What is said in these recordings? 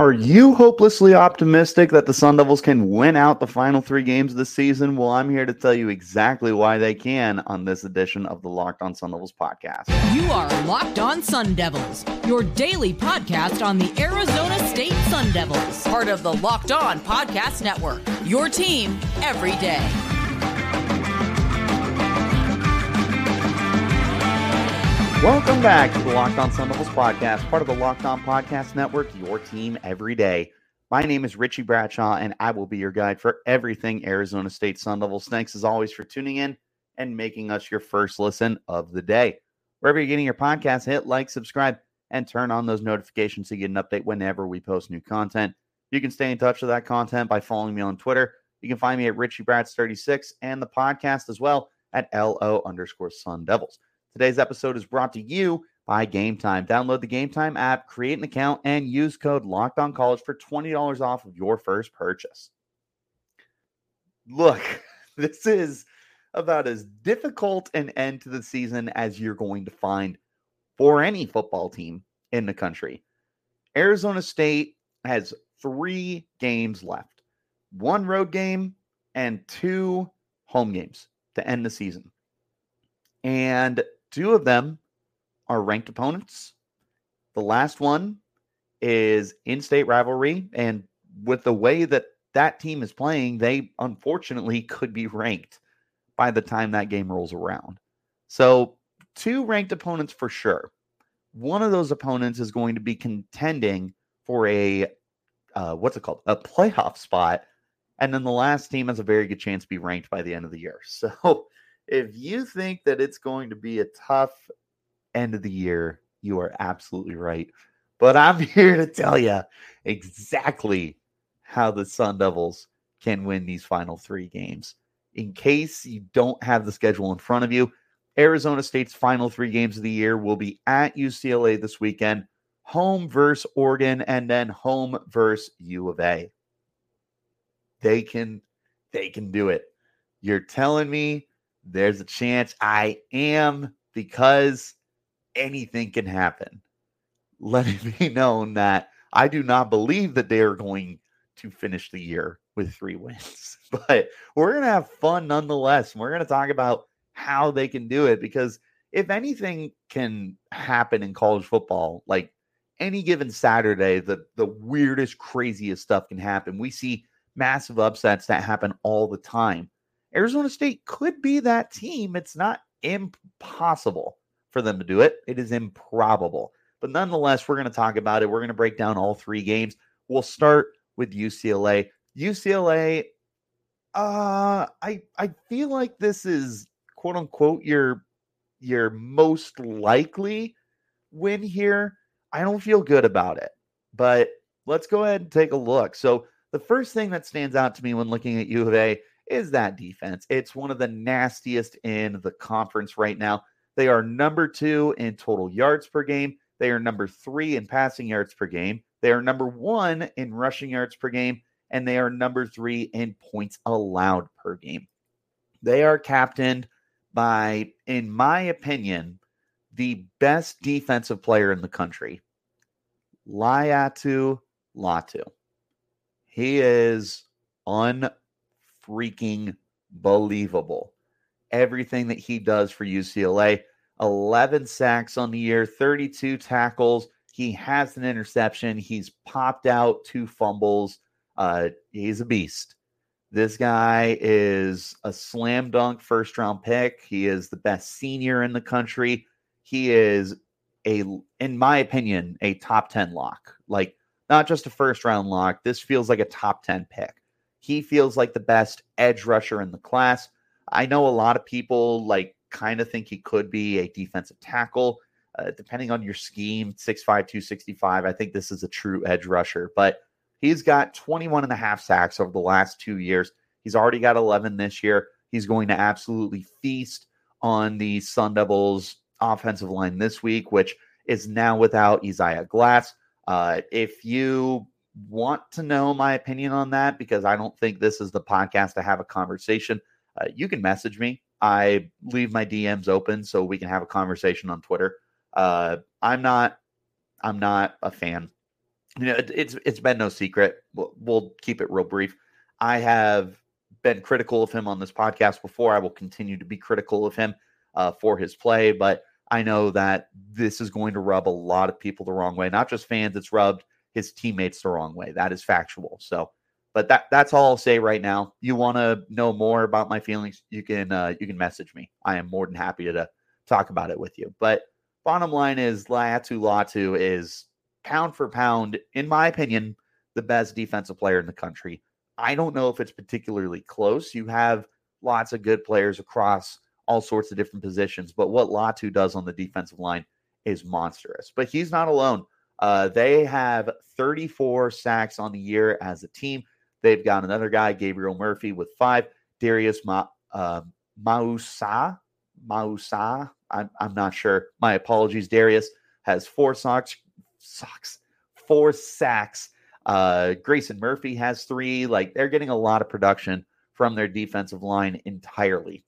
Are you hopelessly optimistic that the Sun Devils can win out the final three games of the season? Well, I'm here to tell you exactly why they can on this edition of the Locked On Sun Devils podcast. You are Locked On Sun Devils, your daily podcast on the Arizona State Sun Devils, part of the Locked On Podcast Network. Your team every day. Welcome back to the Locked On Sun Devils podcast, part of the Locked On Podcast Network, your team every day. My name is Richie Bradshaw, and I will be your guide for everything Arizona State Sun Devils. Thanks as always for tuning in and making us your first listen of the day. Wherever you're getting your podcast, hit like, subscribe, and turn on those notifications so you get an update whenever we post new content. You can stay in touch with that content by following me on Twitter. You can find me at Richie Brads36 and the podcast as well at LO underscore Sun Devils. Today's episode is brought to you by Game Time. Download the Game Time app, create an account, and use code Locked On College for $20 off of your first purchase. Look, this is about as difficult an end to the season as you're going to find for any football team in the country. Arizona State has three games left one road game and two home games to end the season. And Two of them are ranked opponents. The last one is in state rivalry. And with the way that that team is playing, they unfortunately could be ranked by the time that game rolls around. So, two ranked opponents for sure. One of those opponents is going to be contending for a uh, what's it called? A playoff spot. And then the last team has a very good chance to be ranked by the end of the year. So if you think that it's going to be a tough end of the year, you are absolutely right. But I'm here to tell you exactly how the Sun Devils can win these final three games. In case you don't have the schedule in front of you, Arizona State's final three games of the year will be at UCLA this weekend, home versus Oregon, and then home versus U of A. They can, they can do it. You're telling me there's a chance I am because anything can happen. Let it be known that I do not believe that they are going to finish the year with three wins, but we're going to have fun nonetheless. We're going to talk about how they can do it because if anything can happen in college football, like any given Saturday, the, the weirdest, craziest stuff can happen. We see massive upsets that happen all the time. Arizona State could be that team. It's not impossible for them to do it, it is improbable. But nonetheless, we're going to talk about it. We're going to break down all three games. We'll start with UCLA. UCLA, uh, I I feel like this is quote unquote your your most likely win here. I don't feel good about it, but let's go ahead and take a look. So the first thing that stands out to me when looking at U of A is that defense. It's one of the nastiest in the conference right now. They are number two in total yards per game. They are number three in passing yards per game. They are number one in rushing yards per game. And they are number three in points allowed per game. They are captained by, in my opinion, the best defensive player in the country, Laiatu Latu. He is un freaking believable. Everything that he does for UCLA 11 sacks on the year, 32 tackles. He has an interception. He's popped out two fumbles. Uh, he's a beast. This guy is a slam dunk first round pick. He is the best senior in the country. He is a, in my opinion, a top 10 lock. Like, not just a first round lock. This feels like a top 10 pick. He feels like the best edge rusher in the class. I know a lot of people like kind of think he could be a defensive tackle. Uh, depending on your scheme, 6'5, 265. I think this is a true edge rusher, but he's got 21 and a half sacks over the last two years. He's already got 11 this year. He's going to absolutely feast on the Sun Devils offensive line this week, which is now without Isaiah Glass. Uh, if you want to know my opinion on that because I don't think this is the podcast to have a conversation, uh, you can message me. I leave my DMs open so we can have a conversation on Twitter. Uh, I'm not, I'm not a fan you know, it, it's it's been no secret. We'll, we'll keep it real brief. I have been critical of him on this podcast before. I will continue to be critical of him uh, for his play, but I know that this is going to rub a lot of people the wrong way. Not just fans; it's rubbed his teammates the wrong way. That is factual. So, but that that's all I'll say right now. You want to know more about my feelings? You can uh, you can message me. I am more than happy to talk about it with you. But bottom line is, Laiatu Latu is pound for pound, in my opinion, the best defensive player in the country. I don't know if it's particularly close. You have lots of good players across all sorts of different positions, but what Latu does on the defensive line is monstrous. But he's not alone. Uh, they have 34 sacks on the year as a team. They've got another guy, Gabriel Murphy, with five. Darius Ma, uh, Mausa, Mausa. I'm, I'm not sure. My apologies. Darius has four socks, socks, four sacks. Uh, Grayson Murphy has three. Like they're getting a lot of production from their defensive line entirely.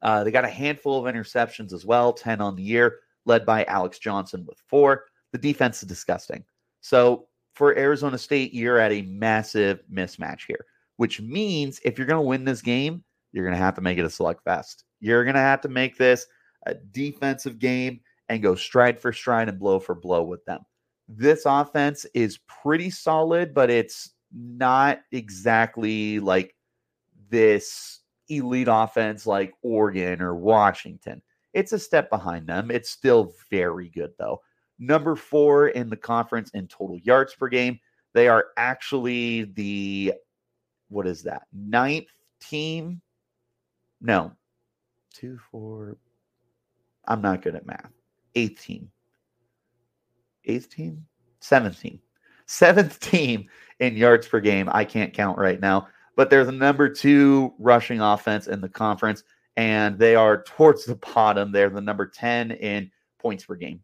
Uh, they got a handful of interceptions as well, 10 on the year, led by Alex Johnson with four. The defense is disgusting. So for Arizona State, you're at a massive mismatch here, which means if you're going to win this game, you're going to have to make it a slugfest. You're going to have to make this a defensive game and go stride for stride and blow for blow with them. This offense is pretty solid, but it's not exactly like this elite offense like Oregon or Washington. It's a step behind them. It's still very good, though number four in the conference in total yards per game. They are actually the, what is that, ninth team? No, two, four. I'm not good at math. Eighth team. Eighth team? Seventh team. Seventh team in yards per game. I can't count right now, but they're the number two rushing offense in the conference, and they are towards the bottom. They're the number 10 in points per game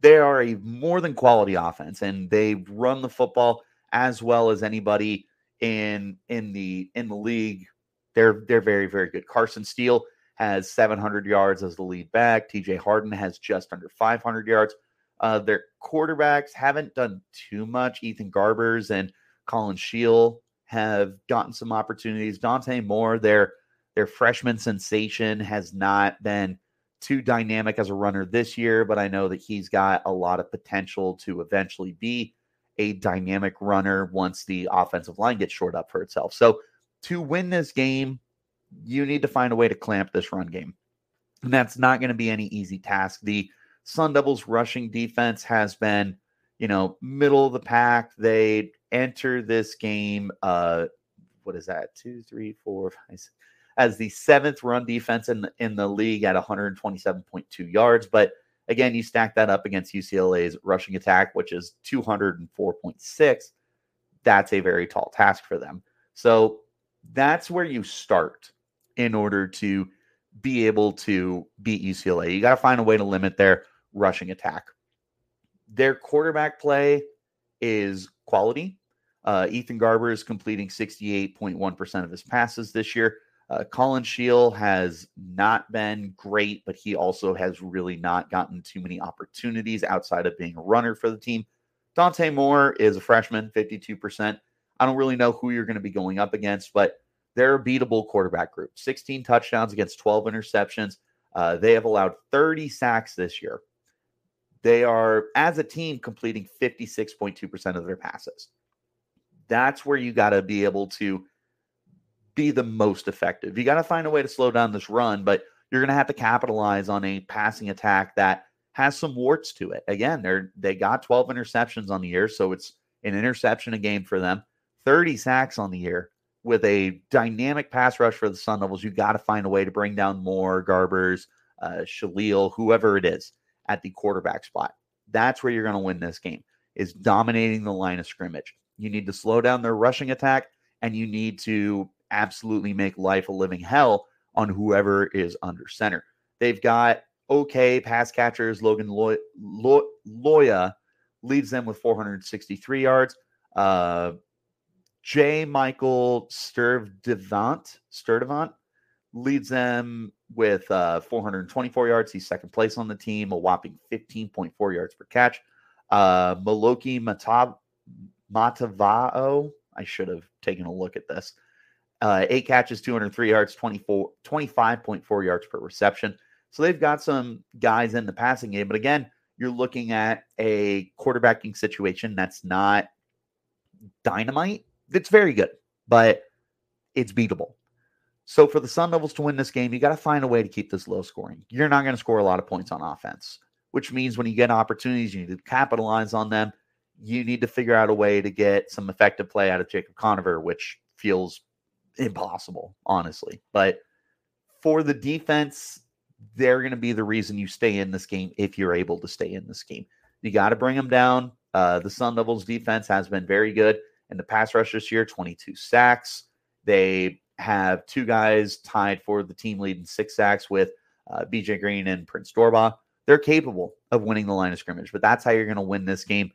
they are a more than quality offense and they run the football as well as anybody in in the in the league. They're they're very very good. Carson Steele has 700 yards as the lead back. TJ Harden has just under 500 yards. Uh, their quarterbacks haven't done too much. Ethan Garbers and Colin Schlee have gotten some opportunities. Dante Moore, their their freshman sensation, has not been too dynamic as a runner this year, but I know that he's got a lot of potential to eventually be a dynamic runner once the offensive line gets short up for itself. So to win this game, you need to find a way to clamp this run game. And that's not going to be any easy task. The Sun Devils rushing defense has been, you know, middle of the pack. They enter this game, uh, what is that? Two, three, four, five, six, as the seventh run defense in the, in the league at 127.2 yards. But again, you stack that up against UCLA's rushing attack, which is 204.6. That's a very tall task for them. So that's where you start in order to be able to beat UCLA. You got to find a way to limit their rushing attack. Their quarterback play is quality. Uh, Ethan Garber is completing 68.1% of his passes this year. Uh, Colin Schlee has not been great, but he also has really not gotten too many opportunities outside of being a runner for the team. Dante Moore is a freshman, 52%. I don't really know who you're going to be going up against, but they're a beatable quarterback group. 16 touchdowns against 12 interceptions. Uh, they have allowed 30 sacks this year. They are, as a team, completing 56.2% of their passes. That's where you got to be able to be the most effective. You got to find a way to slow down this run, but you're going to have to capitalize on a passing attack that has some warts to it. Again, they're they got 12 interceptions on the year, so it's an interception a game for them. 30 sacks on the year with a dynamic pass rush for the Sun Devils. You got to find a way to bring down Moore Garbers, uh, Shalil, whoever it is at the quarterback spot. That's where you're going to win this game. Is dominating the line of scrimmage. You need to slow down their rushing attack, and you need to absolutely make life a living hell on whoever is under center. They've got okay pass catchers. Logan Loy- Loy- Loya leads them with 463 yards. Uh, J. Michael Sturdivant, Sturdivant leads them with uh, 424 yards. He's second place on the team, a whopping 15.4 yards per catch. Uh, Maloki Matav- Matavao. I should have taken a look at this. Uh, eight catches, 203 yards, 24, 25.4 yards per reception. So they've got some guys in the passing game. But again, you're looking at a quarterbacking situation that's not dynamite. It's very good, but it's beatable. So for the Sun Devils to win this game, you got to find a way to keep this low scoring. You're not going to score a lot of points on offense, which means when you get opportunities, you need to capitalize on them. You need to figure out a way to get some effective play out of Jacob Conover, which feels impossible, honestly. But for the defense, they're going to be the reason you stay in this game if you're able to stay in this game. You got to bring them down. Uh, the Sun Devils defense has been very good in the pass rush this year 22 sacks. They have two guys tied for the team lead in six sacks with uh, BJ Green and Prince Dorbah. They're capable of winning the line of scrimmage, but that's how you're going to win this game.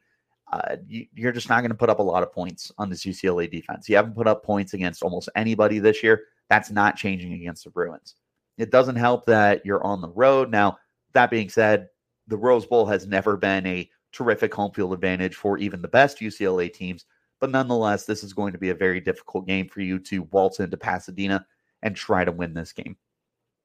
Uh, you, you're just not going to put up a lot of points on this UCLA defense. You haven't put up points against almost anybody this year. That's not changing against the Bruins. It doesn't help that you're on the road. Now, that being said, the Rose Bowl has never been a terrific home field advantage for even the best UCLA teams. But nonetheless, this is going to be a very difficult game for you to waltz into Pasadena and try to win this game.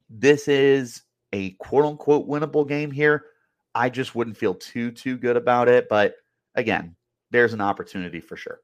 This is a quote unquote winnable game here. I just wouldn't feel too, too good about it. But again, mm-hmm. there's an opportunity for sure.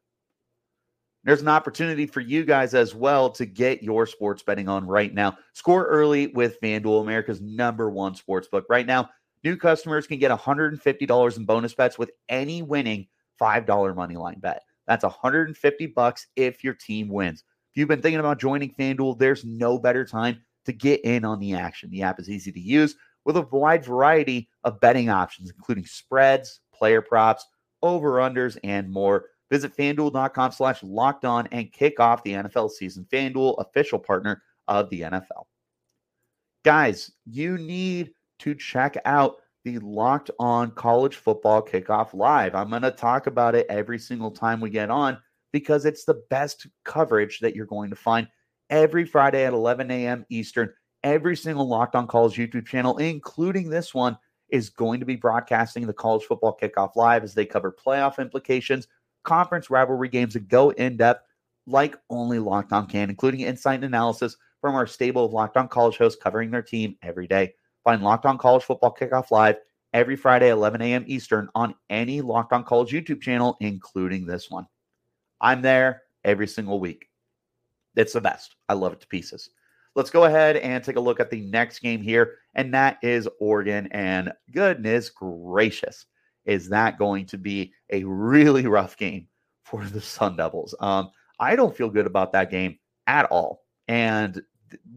There's an opportunity for you guys as well to get your sports betting on right now. Score early with FanDuel, America's number one sports book. Right now, new customers can get $150 in bonus bets with any winning $5 money line bet. That's 150 bucks if your team wins. If you've been thinking about joining FanDuel, there's no better time to get in on the action. The app is easy to use with a wide variety of betting options, including spreads, player props, over-unders, and more. Visit fanduel.com slash locked on and kick off the NFL season. FanDuel, official partner of the NFL. Guys, you need to check out the Locked On College Football Kickoff Live. I'm going to talk about it every single time we get on because it's the best coverage that you're going to find every Friday at 11 a.m. Eastern. Every single Locked On College YouTube channel, including this one, is going to be broadcasting the College Football Kickoff Live as they cover playoff implications, conference rivalry games, and go in depth like only Locked On can, including insight and analysis from our stable of Locked On College hosts covering their team every day. Find Locked On College Football Kickoff Live every Friday, 11 a.m. Eastern on any Locked On College YouTube channel, including this one. I'm there every single week. It's the best. I love it to pieces. Let's go ahead and take a look at the next game here, and that is Oregon. And goodness gracious, is that going to be a really rough game for the Sun Devils? Um, I don't feel good about that game at all. And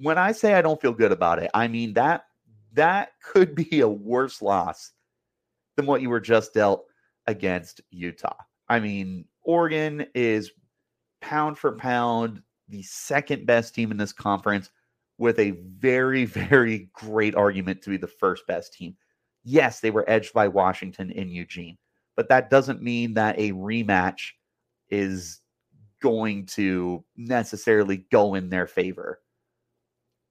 when I say I don't feel good about it, I mean that that could be a worse loss than what you were just dealt against Utah. I mean, Oregon is pound for pound the second best team in this conference with a very, very great argument to be the first best team. Yes, they were edged by Washington in Eugene, but that doesn't mean that a rematch is going to necessarily go in their favor.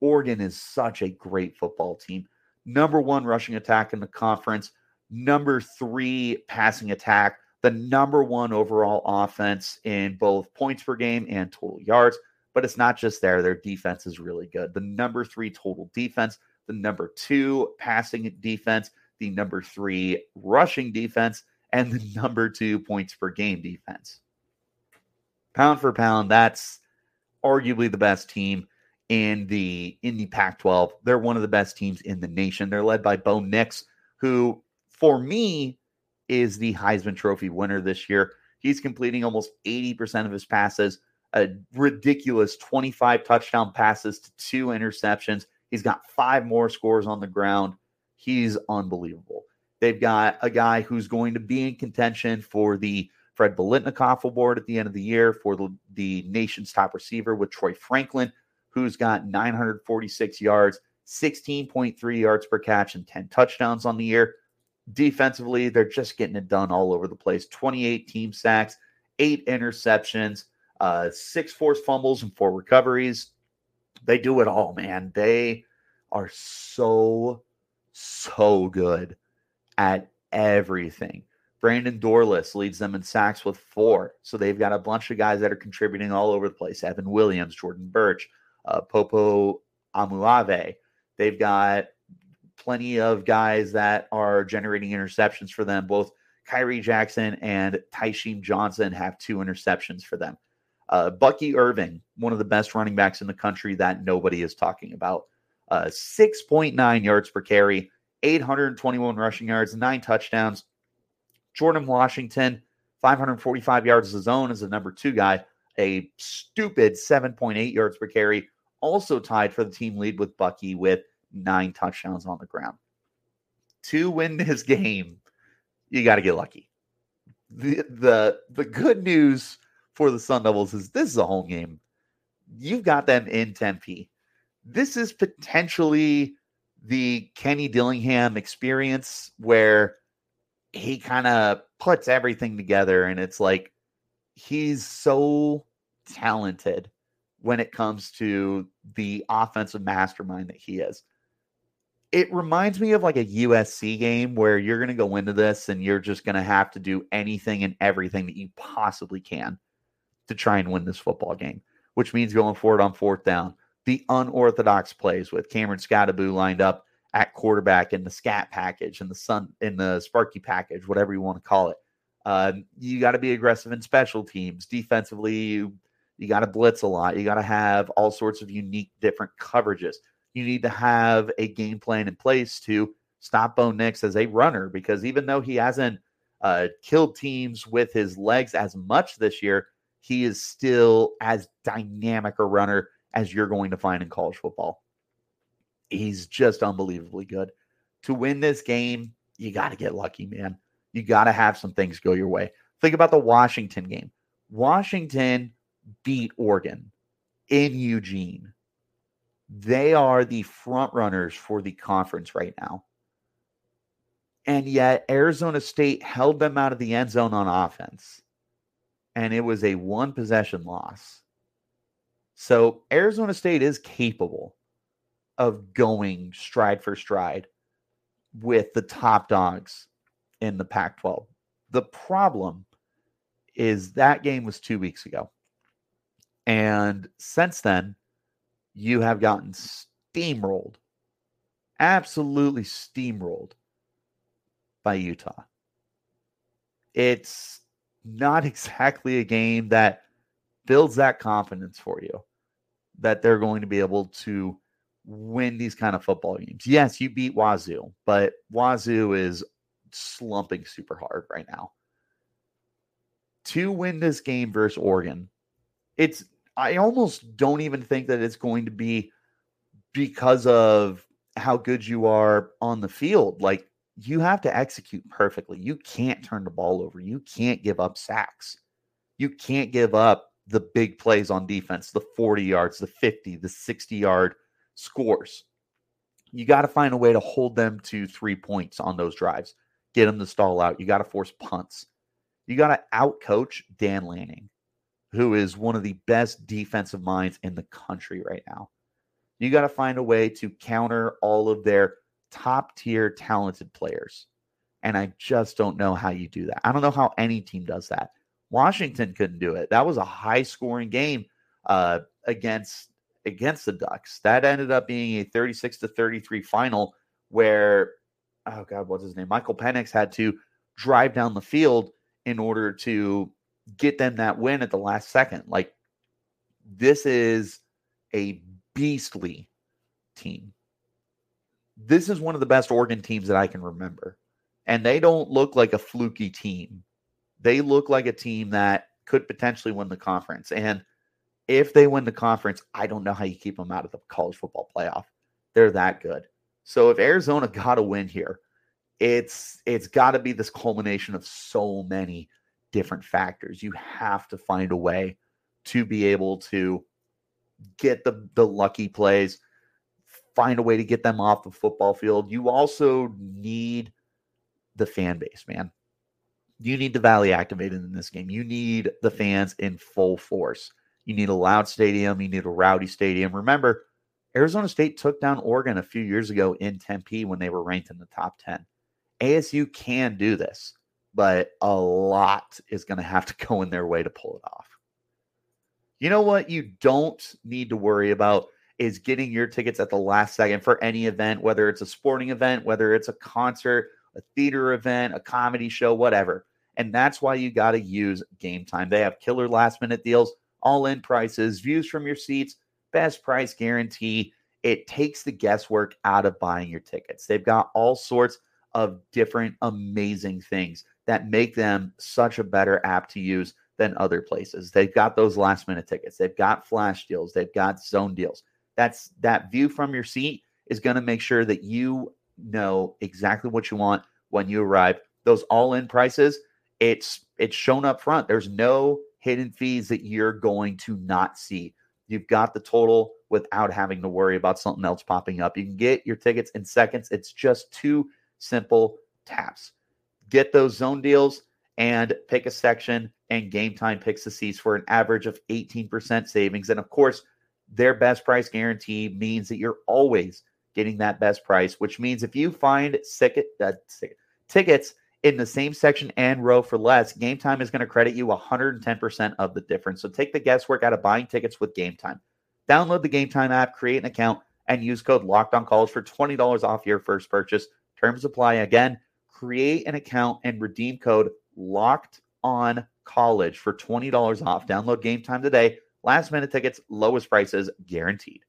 Oregon is such a great football team number one rushing attack in the conference, number three passing attack, the number one overall offense in both points per game and total yards. But it's not just there. Their defense is really good. The number three total defense, the number two passing defense, the number three rushing defense, and the number two points per game defense. Pound for pound, that's arguably the best team in the in the Pac-12. They're one of the best teams in the nation. They're led by Bo Nix, who for me is the Heisman Trophy winner this year. He's completing almost 80% of his passes, a ridiculous 25 touchdown passes to two interceptions. He's got five more scores on the ground. He's unbelievable. They've got a guy who's going to be in contention for the Fred Biletnikoff Award at the end of the year for the, the nation's top receiver with Troy Franklin, who's got 946 yards, 16.3 yards per catch, and 10 touchdowns on the year. Defensively, they're just getting it done all over the place 28 team sacks, eight interceptions, uh, six forced fumbles, and four recoveries. They do it all, man. They are so, so good at everything Brandon Dorlus leads them in sacks with four. So they've got a bunch of guys that are contributing all over the place. Evan Williams, Jordan Burch, uh, Popo Aumavae. They've got plenty of guys that are generating interceptions for them. Both Khyree Jackson and Tysheem Johnson have two interceptions for them. Uh, Bucky Irving, one of the best running backs in the country that nobody is talking about. Uh, 6.9 yards per carry, 821 rushing yards, nine touchdowns. Jordan Washington, 545 yards of his own as the number two guy, a stupid 7.8 yards per carry, also tied for the team lead with Bucky with nine touchdowns on the ground. To win this game, you got to get lucky. The, the the good news for the Sun Devils is this is a home game. You've got them in Tempe. This is potentially the Kenny Dillingham experience where he kind of puts everything together and it's like he's so talented when it comes to the offensive mastermind that he is. It reminds me of like a USC game where you're going to go into this and you're just going to have to do anything and everything that you possibly can to try and win this football game, which means going forward on fourth down. The unorthodox plays with Cameron Skattebo lined up at quarterback in the scat package and the sun in the Sparky package, whatever you want to call it. Uh, you got to be aggressive in special teams. Defensively, you you got to blitz a lot. You got to have all sorts of unique, different coverages. You need to have a game plan in place to stop Bo Nix as a runner because even though he hasn't uh, killed teams with his legs as much this year, he is still as dynamic a runner as you're going to find in college football. He's just unbelievably good. To win this game, you got to get lucky, man. You got to have some things go your way. Think about the Washington game. Washington beat Oregon in Eugene. They are the front runners for the conference right now. And yet, Arizona State held them out of the end zone on offense. And it was a one possession loss. So, Arizona State is capable of going stride for stride with the top dogs in the Pac 12. The problem is that game was two weeks ago. And since then, you have gotten steamrolled, absolutely steamrolled by Utah. It's not exactly a game that builds that confidence for you that they're going to be able to win these kind of football games. Yes, you beat Wazoo, but Wazoo is slumping super hard right now. To win this game versus Oregon, it's I almost don't even think that it's going to be because of how good you are on the field. Like you have to execute perfectly. You can't turn the ball over. You can't give up sacks. You can't give up the big plays on defense, the 40 yards, the 50, the 60 yard scores. You got to find a way to hold them to three points on those drives, get them to stall out. You got to force punts. You got to outcoach Dan Lanning who is one of the best defensive minds in the country right now. You got to find a way to counter all of their top tier talented players. And I just don't know how you do that. I don't know how any team does that. Washington couldn't do it. That was a high scoring game uh, against against the Ducks. That ended up being a 36 to 33 final where oh god, what's his name? Michael Penix had to drive down the field in order to get them that win at the last second. Like this is a beastly team. This is one of the best Oregon teams that I can remember. And they don't look like a fluky team. They look like a team that could potentially win the conference. And if they win the conference, I don't know how you keep them out of the college football playoff. They're that good. So if Arizona got a win here, it's it's got to be this culmination of so many different factors. You have to find a way to be able to get the the lucky plays, find a way to get them off the football field. You also need the fan base, man. You need the Valley activated in this game. You need the fans in full force. You need a loud stadium. You need a rowdy stadium. Remember, Arizona State took down Oregon a few years ago in Tempe when they were ranked in the top 10. ASU can do this but a lot is going to have to go in their way to pull it off. You know what you don't need to worry about is getting your tickets at the last second for any event, whether it's a sporting event, whether it's a concert, a theater event, a comedy show, whatever. And that's why you got to use Game Time. They have killer last minute deals, all in prices, views from your seats, best price guarantee. It takes the guesswork out of buying your tickets. They've got all sorts of different amazing things that make them such a better app to use than other places. They've got those last minute tickets. They've got flash deals. They've got zone deals. That's that view from your seat is going to make sure that you know exactly what you want when you arrive. Those all-in prices, it's it's shown up front. There's no hidden fees that you're going to not see. You've got the total without having to worry about something else popping up. You can get your tickets in seconds. It's just two simple taps. Get those zone deals and pick a section, and Game Time picks the seats for an average of 18% savings. And of course, their best price guarantee means that you're always getting that best price, which means if you find uh, sick, tickets in the same section and row for less, Game Time is going to credit you 110% of the difference. So take the guesswork out of buying tickets with Game Time. Download the Game Time app, create an account, and use code Locked On for $20 off your first purchase. Terms apply. Again, create an account and redeem code Locked On College for $20 off. Download Game Time today. Last minute tickets, lowest prices guaranteed.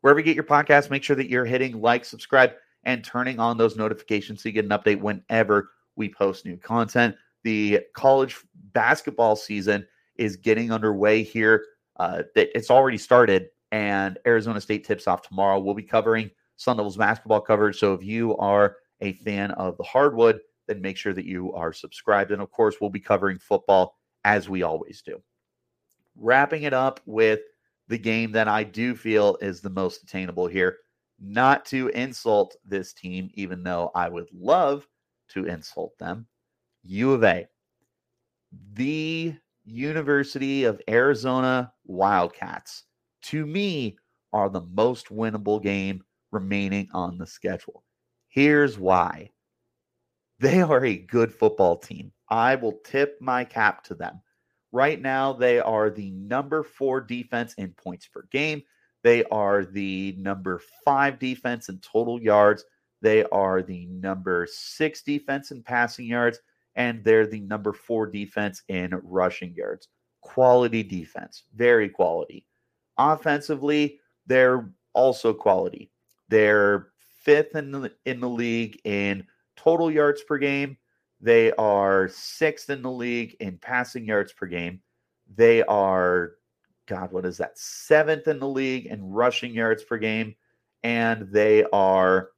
Wherever you get your podcast, make sure that you're hitting like, subscribe, and turning on those notifications so you get an update whenever we post new content. The college basketball season is getting underway here. Uh, it's already started, and Arizona State tips off tomorrow. We'll be covering Sun Devils basketball coverage. So if you are a fan of the hardwood, then make sure that you are subscribed. And of course, we'll be covering football as we always do wrapping it up with the game that I do feel is the most attainable here. Not to insult this team, even though I would love to insult them. U of A, the University of Arizona Wildcats, to me, are the most winnable game remaining on the schedule. Here's why they are a good football team. I will tip my cap to them. Right now, they are the number four defense in points per game. They are the number five defense in total yards. They are the number six defense in passing yards. And they're the number four defense in rushing yards. Quality defense, very quality. Offensively, they're also quality. They're fifth in the, in the league in total yards per game they are sixth in the league in passing yards per game. They are, God, what is that? Seventh in the league in rushing yards per game. And they are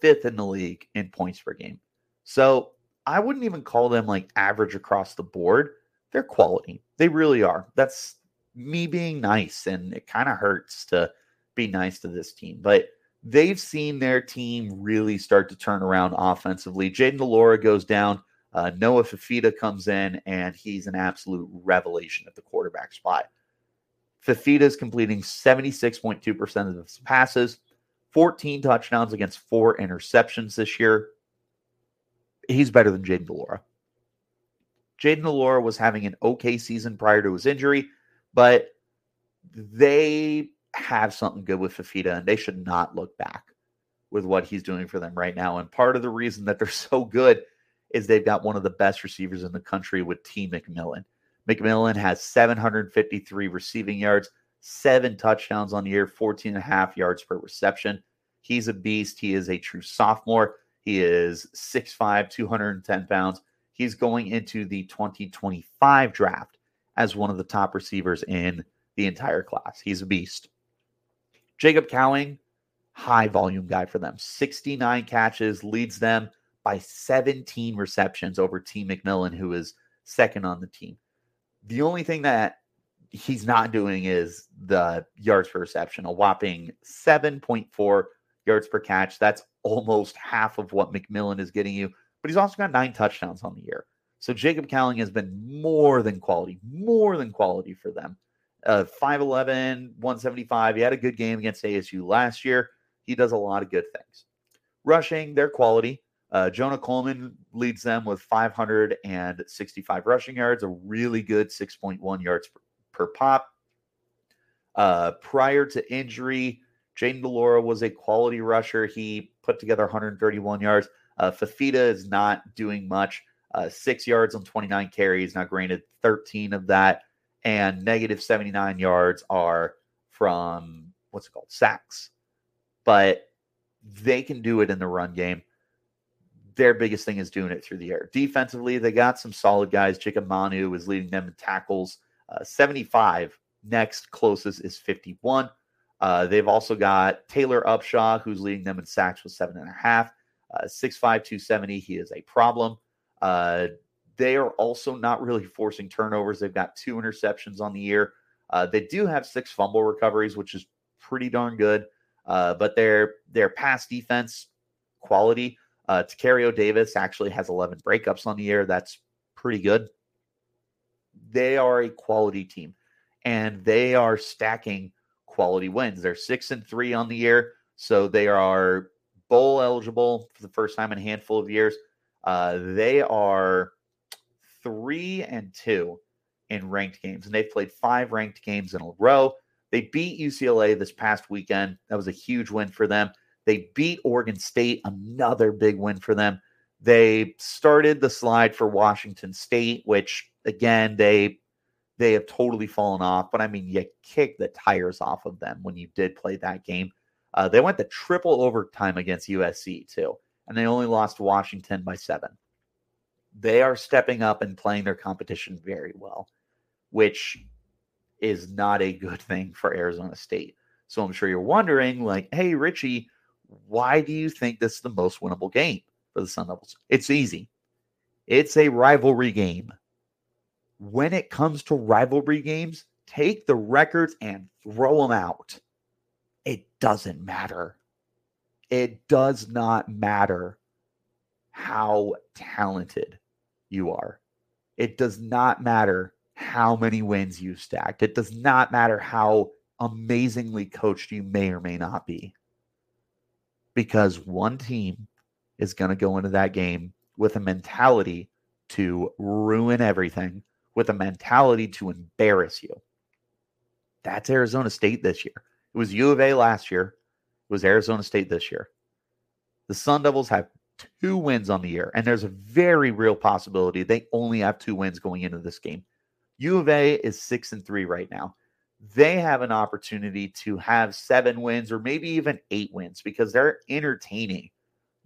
fifth in the league in points per game. So I wouldn't even call them like average across the board. They're quality. They really are. That's me being nice. And it kind of hurts to be nice to this team. But they've seen their team really start to turn around offensively. Jayden de Laura goes down. Uh, Noah Fifita comes in, and he's an absolute revelation at the quarterback spot. Fifita is completing 76.2% of his passes, 14 touchdowns against four interceptions this year. He's better than Jayden de Laura. Jaden Delora was having an okay season prior to his injury, but they have something good with Fifita, and they should not look back with what he's doing for them right now. And part of the reason that they're so good is they've got one of the best receivers in the country with T. McMillan. McMillan has 753 receiving yards, seven touchdowns on the year, 14 and a half yards per reception. He's a beast. He is a true sophomore. He is 6'5, 210 pounds. He's going into the 2025 draft as one of the top receivers in the entire class. He's a beast. Jacob Cowing, high volume guy for them. 69 catches, leads them by 17 receptions over T. McMillan, who is second on the team. The only thing that he's not doing is the yards per reception, a whopping 7.4 yards per catch. That's almost half of what McMillan is getting you, but he's also got nine touchdowns on the year. So Jacob Cowing has been more than quality, more than quality for them uh, 5'11, 175. He had a good game against ASU last year. He does a lot of good things. Rushing, their quality. Uh, Jonah Coleman leads them with 565 rushing yards, a really good 6.1 yards per, per pop. Uh, prior to injury, Jayden de Laura was a quality rusher. He put together 131 yards. Uh, Fifita is not doing much. Uh, six yards on 29 carries. Now, granted, 13 of that and negative 79 yards are from what's it called? Sacks. But they can do it in the run game. Their biggest thing is doing it through the air. Defensively, they got some solid guys. Jacob Manu is leading them in tackles. Uh, 75. Next closest is 51. Uh, they've also got Taylor Upshaw, who's leading them in sacks with seven and a half. Uh, 6'5, 270. He is a problem. Uh, they are also not really forcing turnovers. They've got two interceptions on the year. Uh, they do have six fumble recoveries, which is pretty darn good. Uh, but their their pass defense quality. Uh, Tacario Davis actually has 11 breakups on the year. That's pretty good. They are a quality team, and they are stacking quality wins. They're six and three on the year, so they are bowl eligible for the first time in a handful of years. Uh, they are three and two in ranked games, and they've played five ranked games in a row. They beat UCLA this past weekend. That was a huge win for them. They beat Oregon State, another big win for them. They started the slide for Washington State, which again they they have totally fallen off. But I mean, you kicked the tires off of them when you did play that game. Uh, they went to triple overtime against USC too, and they only lost Washington by seven. They are stepping up and playing their competition very well, which is not a good thing for Arizona State. So I'm sure you're wondering, like, hey, Richie, why do you think this is the most winnable game for the Sun Devils? It's easy. It's a rivalry game. When it comes to rivalry games, take the records and throw them out. It doesn't matter. It does not matter how talented you are. It does not matter how many wins you stacked. It does not matter how amazingly coached you may or may not be. Because one team is going to go into that game with a mentality to ruin everything, with a mentality to embarrass you. That's Arizona State this year. It was U of A last year. It was Arizona State this year. The Sun Devils have two wins on the year, and there's a very real possibility they only have two wins going into this game. U of A is six and three right now. They have an opportunity to have seven wins or maybe even eight wins because they're entertaining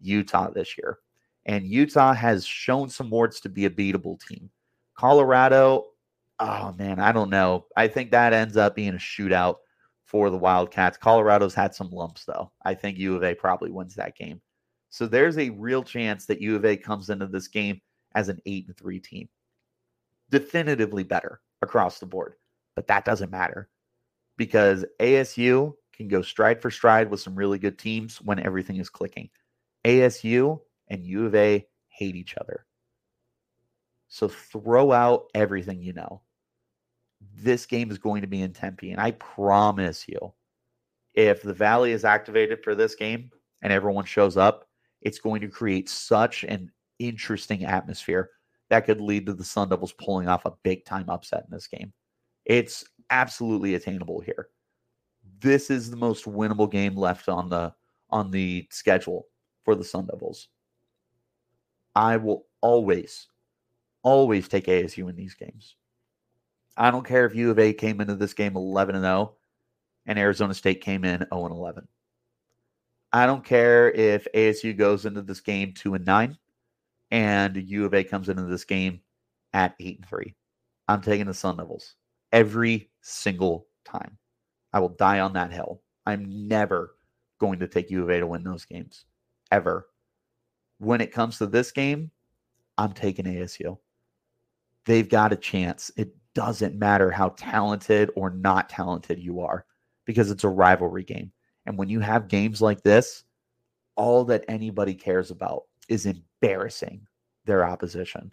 Utah this year. And Utah has shown some warts to be a beatable team. Colorado, oh man, I don't know. I think that ends up being a shootout for the Wildcats. Colorado's had some lumps, though. I think U of A probably wins that game. So there's a real chance that U of A comes into this game as an eight and three team definitively better across the board. But that doesn't matter because ASU can go stride for stride with some really good teams when everything is clicking. ASU and U of A hate each other. So throw out everything you know. This game is going to be in Tempe. And I promise you, if the Valley is activated for this game and everyone shows up, it's going to create such an interesting atmosphere that could lead to the Sun Devils pulling off a big time upset in this game. It's absolutely attainable here. This is the most winnable game left on the on the schedule for the Sun Devils. I will always, always take ASU in these games. I don't care if U of A came into this game 11 and 0 and Arizona State came in 0 and 11. I don't care if ASU goes into this game 2 and 9 and U of A comes into this game at eight and three. I'm taking the Sun Devils every single time. I will die on that hill. I'm never going to take U of A to win those games ever. When it comes to this game, I'm taking ASU. They've got a chance. It doesn't matter how talented or not talented you are because it's a rivalry game. And when you have games like this, all that anybody cares about is embarrassing their opposition.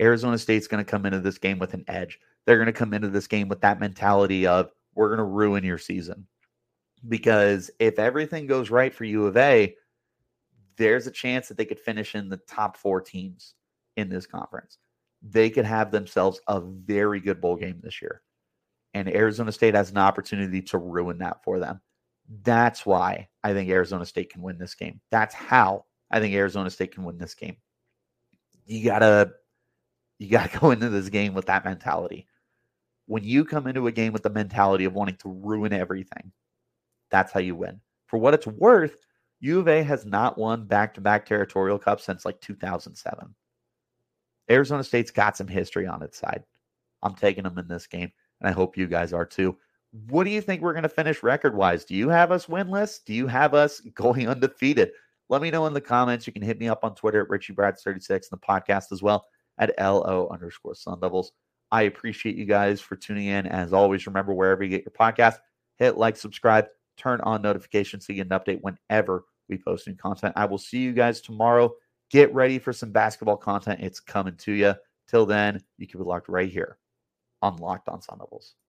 Arizona State's going to come into this game with an edge. They're going to come into this game with that mentality of we're going to ruin your season. Because if everything goes right for U of A, there's a chance that they could finish in the top four teams in this conference. They could have themselves a very good bowl game this year. And Arizona State has an opportunity to ruin that for them. That's why I think Arizona State can win this game. That's how I think Arizona State can win this game. You gotta you gotta go into this game with that mentality. When you come into a game with the mentality of wanting to ruin everything, that's how you win. For what it's worth, U of A has not won back-to-back territorial cups since like 2007. Arizona State's got some history on its side. I'm taking them in this game, and I hope you guys are too. What do you think we're going to finish record wise? Do you have us winless? Do you have us going undefeated? Let me know in the comments. You can hit me up on Twitter at RichieBrads36 and the podcast as well at LO underscore Sun Devils. I appreciate you guys for tuning in. As always, remember wherever you get your podcast, hit like, subscribe, turn on notifications so you get an update whenever we post new content. I will see you guys tomorrow. Get ready for some basketball content. It's coming to you. Till then, you keep it locked right here on Locked on Sun Devils.